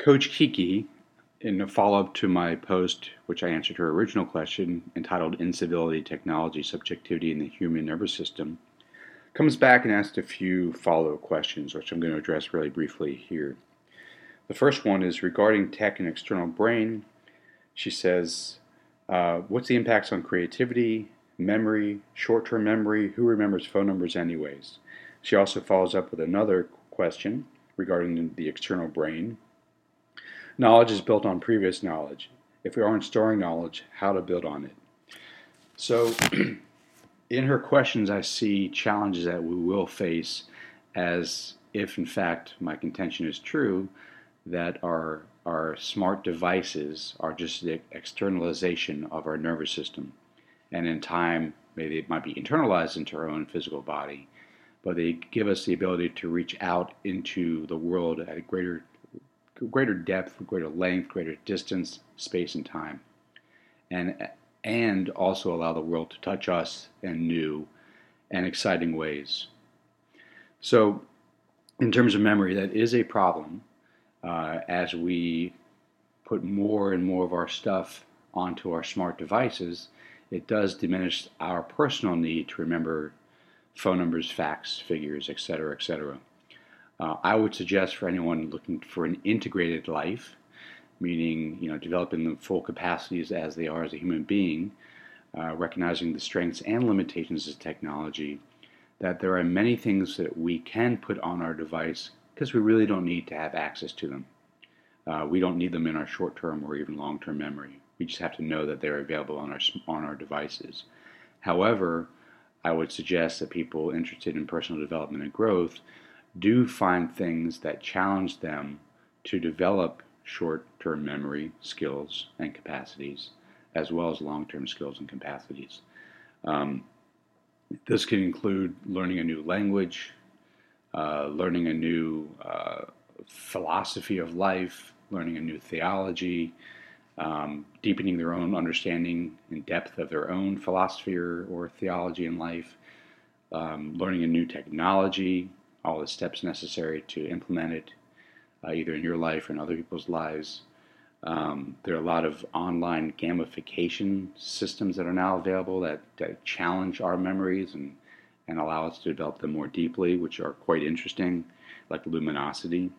Coach Kiki, in a follow up to my post, which I answered her original question entitled Incivility, Technology, Subjectivity in the Human Nervous System, comes back and asks a few follow up questions, which I'm going to address really briefly here. The first one is regarding tech and external brain. She says, uh, What's the impacts on creativity, memory, short term memory? Who remembers phone numbers, anyways? She also follows up with another question regarding the external brain. Knowledge is built on previous knowledge. If we aren't storing knowledge, how to build on it. So, in her questions, I see challenges that we will face as if, in fact, my contention is true, that our, our smart devices are just the externalization of our nervous system. And in time, maybe it might be internalized into our own physical body, but they give us the ability to reach out into the world at a greater greater depth, greater length, greater distance, space, and time, and and also allow the world to touch us in new and exciting ways. So, in terms of memory, that is a problem uh, as we put more and more of our stuff onto our smart devices. It does diminish our personal need to remember phone numbers, facts, figures, etc., etc. Uh, I would suggest for anyone looking for an integrated life, meaning you know developing the full capacities as they are as a human being, uh, recognizing the strengths and limitations of technology, that there are many things that we can put on our device because we really don't need to have access to them. Uh, we don't need them in our short-term or even long-term memory. We just have to know that they're available on our on our devices. However, I would suggest that people interested in personal development and growth do find things that challenge them to develop short term memory skills and capacities, as well as long term skills and capacities. Um, this can include learning a new language, uh, learning a new uh, philosophy of life, learning a new theology, um, deepening their own understanding and depth of their own philosophy or, or theology in life, um, learning a new technology, all the steps necessary to implement it, uh, either in your life or in other people's lives. Um, there are a lot of online gamification systems that are now available that, that, challenge our memories and, and allow us to develop them more deeply, which are quite interesting, like Luminosity.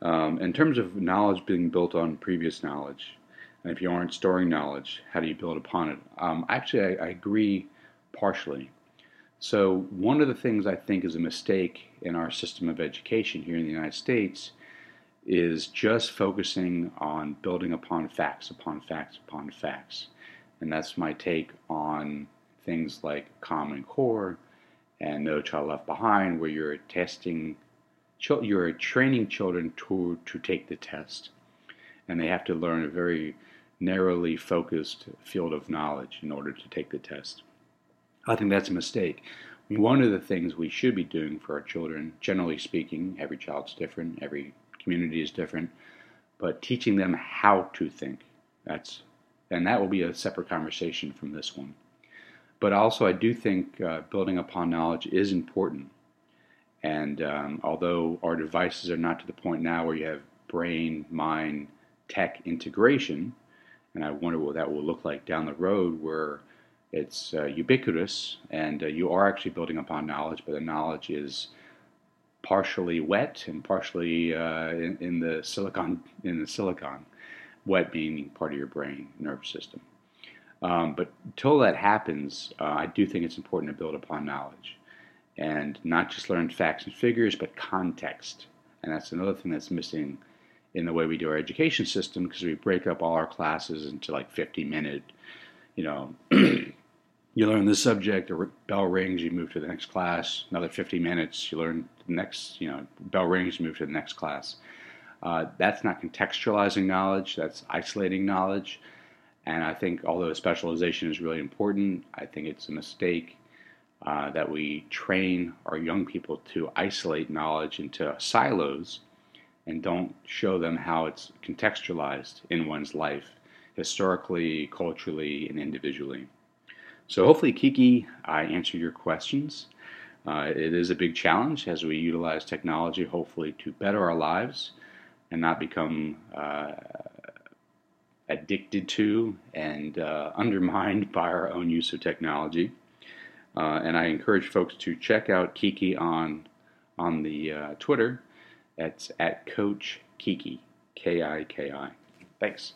Um, in terms of knowledge being built on previous knowledge, and if you aren't storing knowledge, how do you build upon it? Um, actually, I, I agree partially. So, one of the things I think is a mistake in our system of education here in the United States is just focusing on building upon facts, upon facts, upon facts. And that's my take on things like Common Core and No Child Left Behind, where you're testing, you're training children to, to take the test. And they have to learn a very narrowly focused field of knowledge in order to take the test. I think that's a mistake. One of the things we should be doing for our children, generally speaking, every child's different, every community is different, but teaching them how to think. That's and that will be a separate conversation from this one. But also, I do think uh, building upon knowledge is important. And um, although our devices are not to the point now where you have brain, mind, tech integration, and I wonder what that will look like down the road, where it's uh, ubiquitous, and uh, you are actually building upon knowledge, but the knowledge is partially wet and partially uh, in, in, the silicon in the silicon. Wet meaning part of your brain nervous system. Um, but until that happens, uh, I do think it's important to build upon knowledge, and not just learn facts and figures, but context. And that's another thing that's missing in the way we do our education system because we break up all our classes into like 50 minute, you know. you learn the subject, the bell rings, you move to the next class. Another 50 minutes, you learn the next, you know, bell rings, you move to the next class. Uh, that's not contextualizing knowledge, that's isolating knowledge. And I think, although specialization is really important, I think it's a mistake uh, that we train our young people to isolate knowledge into silos and don't show them how it's contextualized in one's life, historically, culturally, and individually. So hopefully, Kiki, I answered your questions. Uh, it is a big challenge as we utilize technology, hopefully, to better our lives and not become uh, addicted to and uh, undermined by our own use of technology. Uh, and I encourage folks to check out Kiki on on the uh, Twitter. It's at Coach Kiki, K I K I. Thanks.